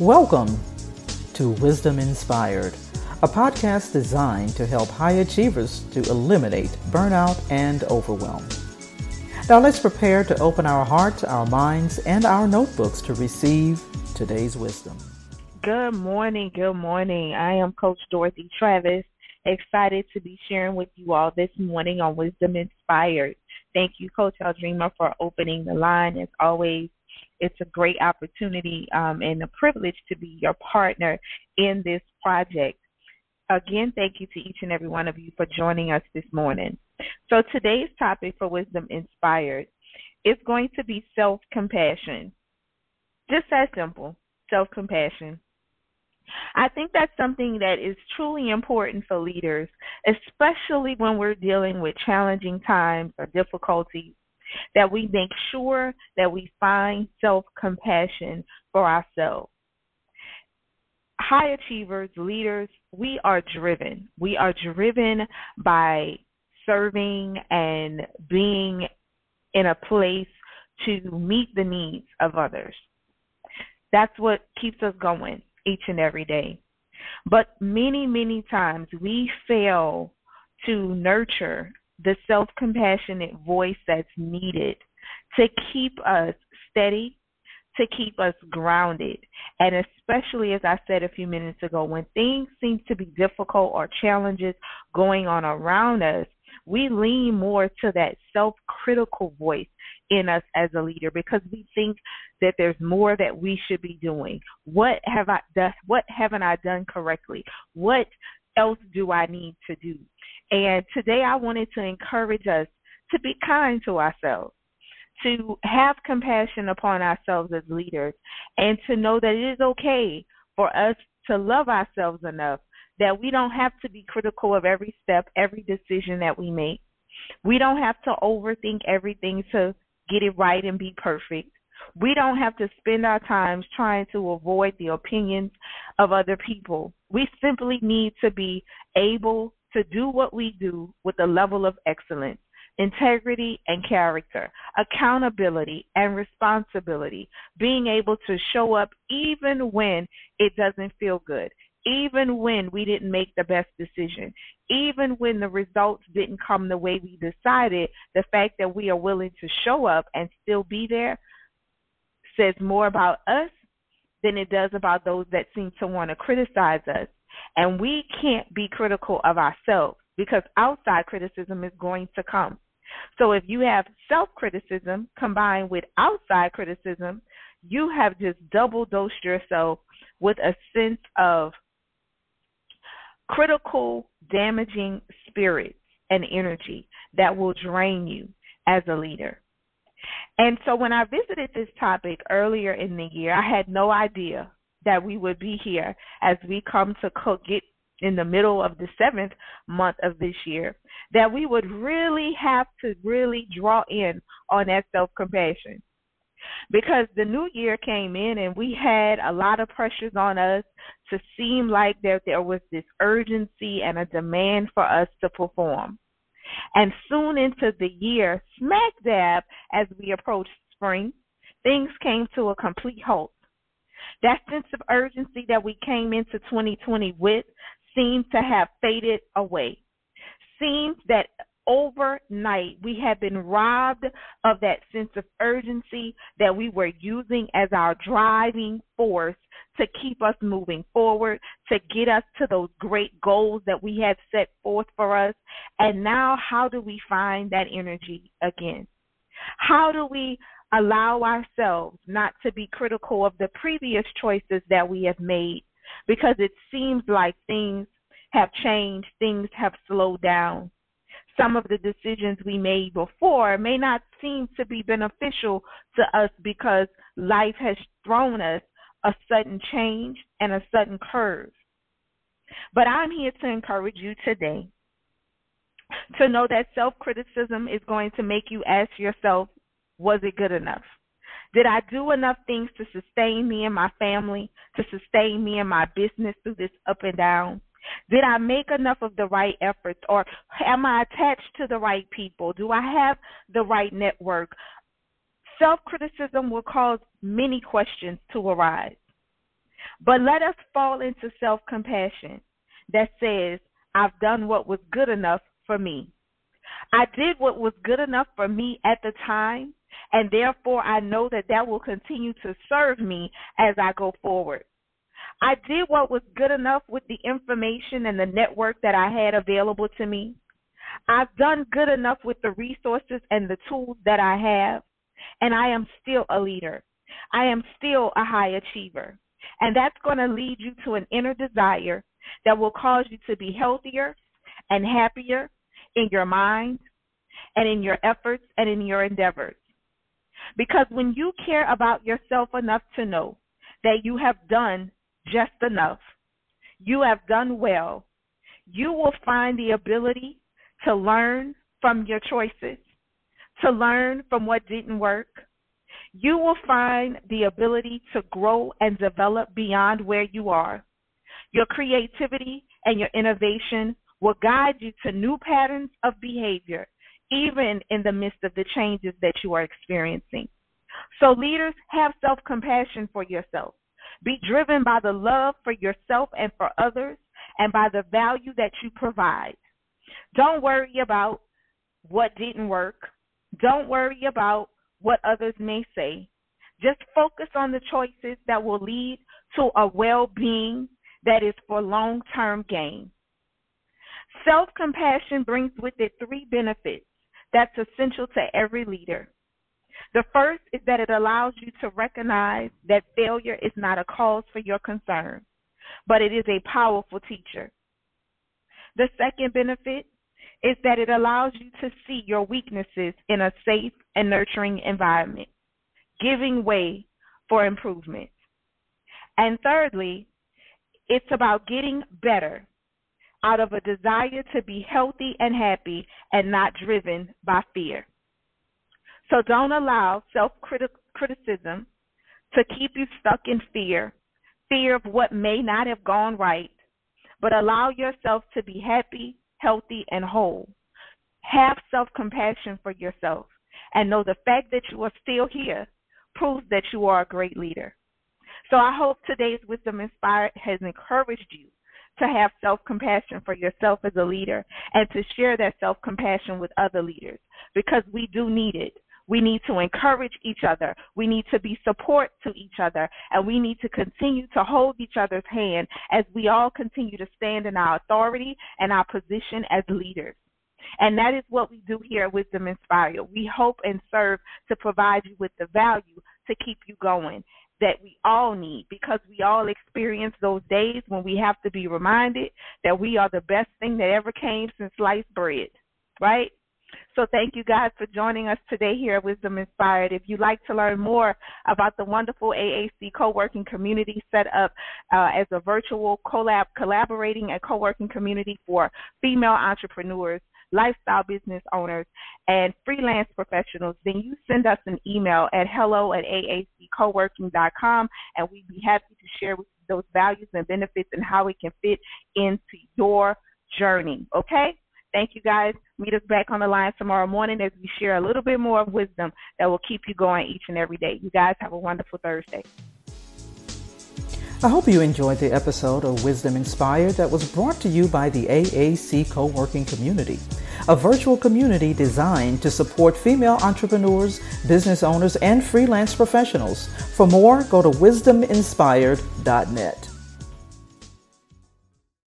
Welcome to Wisdom Inspired, a podcast designed to help high achievers to eliminate burnout and overwhelm. Now let's prepare to open our hearts, our minds, and our notebooks to receive today's wisdom. Good morning. Good morning. I am Coach Dorothy Travis, excited to be sharing with you all this morning on Wisdom Inspired. Thank you, Coach Aldrima, for opening the line. As always, it's a great opportunity um, and a privilege to be your partner in this project. Again, thank you to each and every one of you for joining us this morning. So, today's topic for Wisdom Inspired is going to be self compassion. Just that simple self compassion. I think that's something that is truly important for leaders, especially when we're dealing with challenging times or difficulties, that we make sure that we find self compassion for ourselves. High achievers, leaders, we are driven. We are driven by serving and being in a place to meet the needs of others. That's what keeps us going each and every day. But many, many times we fail to nurture the self compassionate voice that's needed to keep us steady, to keep us grounded. And especially, as I said a few minutes ago, when things seem to be difficult or challenges going on around us, we lean more to that self critical voice in us as a leader because we think that there's more that we should be doing. What have I done? What haven't I done correctly? What else do I need to do? And today I wanted to encourage us to be kind to ourselves, to have compassion upon ourselves as leaders, and to know that it is okay for us to love ourselves enough that we don't have to be critical of every step, every decision that we make. We don't have to overthink everything to get it right and be perfect. We don't have to spend our times trying to avoid the opinions of other people. We simply need to be able to do what we do with a level of excellence, integrity and character, accountability and responsibility, being able to show up even when it doesn't feel good, even when we didn't make the best decision, even when the results didn't come the way we decided, the fact that we are willing to show up and still be there says more about us than it does about those that seem to want to criticize us. And we can't be critical of ourselves because outside criticism is going to come. So if you have self criticism combined with outside criticism, you have just double dosed yourself with a sense of critical, damaging spirits and energy that will drain you as a leader. And so when I visited this topic earlier in the year, I had no idea that we would be here as we come to cook it in the middle of the seventh month of this year, that we would really have to really draw in on that self compassion because the new year came in and we had a lot of pressures on us to seem like there there was this urgency and a demand for us to perform. And soon into the year, smack dab as we approached spring, things came to a complete halt. That sense of urgency that we came into 2020 with seemed to have faded away. Seems that overnight we have been robbed of that sense of urgency that we were using as our driving force to keep us moving forward, to get us to those great goals that we had set forth for us. And now, how do we find that energy again? How do we allow ourselves not to be critical of the previous choices that we have made? Because it seems like things have changed, things have slowed down some of the decisions we made before may not seem to be beneficial to us because life has thrown us a sudden change and a sudden curve. But I'm here to encourage you today to know that self criticism is going to make you ask yourself, was it good enough? Did I do enough things to sustain me and my family, to sustain me and my business through this up and down? Did I make enough of the right efforts or am I attached to the right people? Do I have the right network? Self criticism will cause many questions to arise. But let us fall into self compassion that says, I've done what was good enough for me. I did what was good enough for me at the time, and therefore I know that that will continue to serve me as I go forward. I did what was good enough with the information and the network that I had available to me. I've done good enough with the resources and the tools that I have, and I am still a leader. I am still a high achiever. And that's going to lead you to an inner desire that will cause you to be healthier and happier in your mind and in your efforts and in your endeavors. Because when you care about yourself enough to know that you have done just enough, you have done well, you will find the ability to learn from your choices, to learn from what didn't work. You will find the ability to grow and develop beyond where you are. Your creativity and your innovation will guide you to new patterns of behavior, even in the midst of the changes that you are experiencing. So, leaders, have self compassion for yourself. Be driven by the love for yourself and for others, and by the value that you provide. Don't worry about what didn't work. Don't worry about what others may say. Just focus on the choices that will lead to a well being that is for long term gain. Self compassion brings with it three benefits that's essential to every leader. The first is that it allows you to recognize that failure is not a cause for your concern, but it is a powerful teacher. The second benefit is that it allows you to see your weaknesses in a safe and nurturing environment, giving way for improvement. And thirdly, it's about getting better out of a desire to be healthy and happy and not driven by fear. So don't allow self criticism to keep you stuck in fear, fear of what may not have gone right, but allow yourself to be happy healthy, and whole. Have self compassion for yourself and know the fact that you are still here proves that you are a great leader. So I hope today's Wisdom Inspired has encouraged you to have self compassion for yourself as a leader and to share that self compassion with other leaders because we do need it. We need to encourage each other. We need to be support to each other. And we need to continue to hold each other's hand as we all continue to stand in our authority and our position as leaders. And that is what we do here at Wisdom Inspired. We hope and serve to provide you with the value to keep you going that we all need because we all experience those days when we have to be reminded that we are the best thing that ever came since sliced bread, right? So thank you guys for joining us today here at Wisdom Inspired. If you'd like to learn more about the wonderful AAC co-working community set up uh, as a virtual collab collaborating and co-working community for female entrepreneurs, lifestyle business owners, and freelance professionals, then you send us an email at hello at aaccoworking.com and we'd be happy to share with you those values and benefits and how it can fit into your journey. Okay? Thank you guys. Meet us back on the line tomorrow morning as we share a little bit more of wisdom that will keep you going each and every day. You guys have a wonderful Thursday. I hope you enjoyed the episode of Wisdom Inspired that was brought to you by the AAC Co working community, a virtual community designed to support female entrepreneurs, business owners, and freelance professionals. For more, go to wisdominspired.net.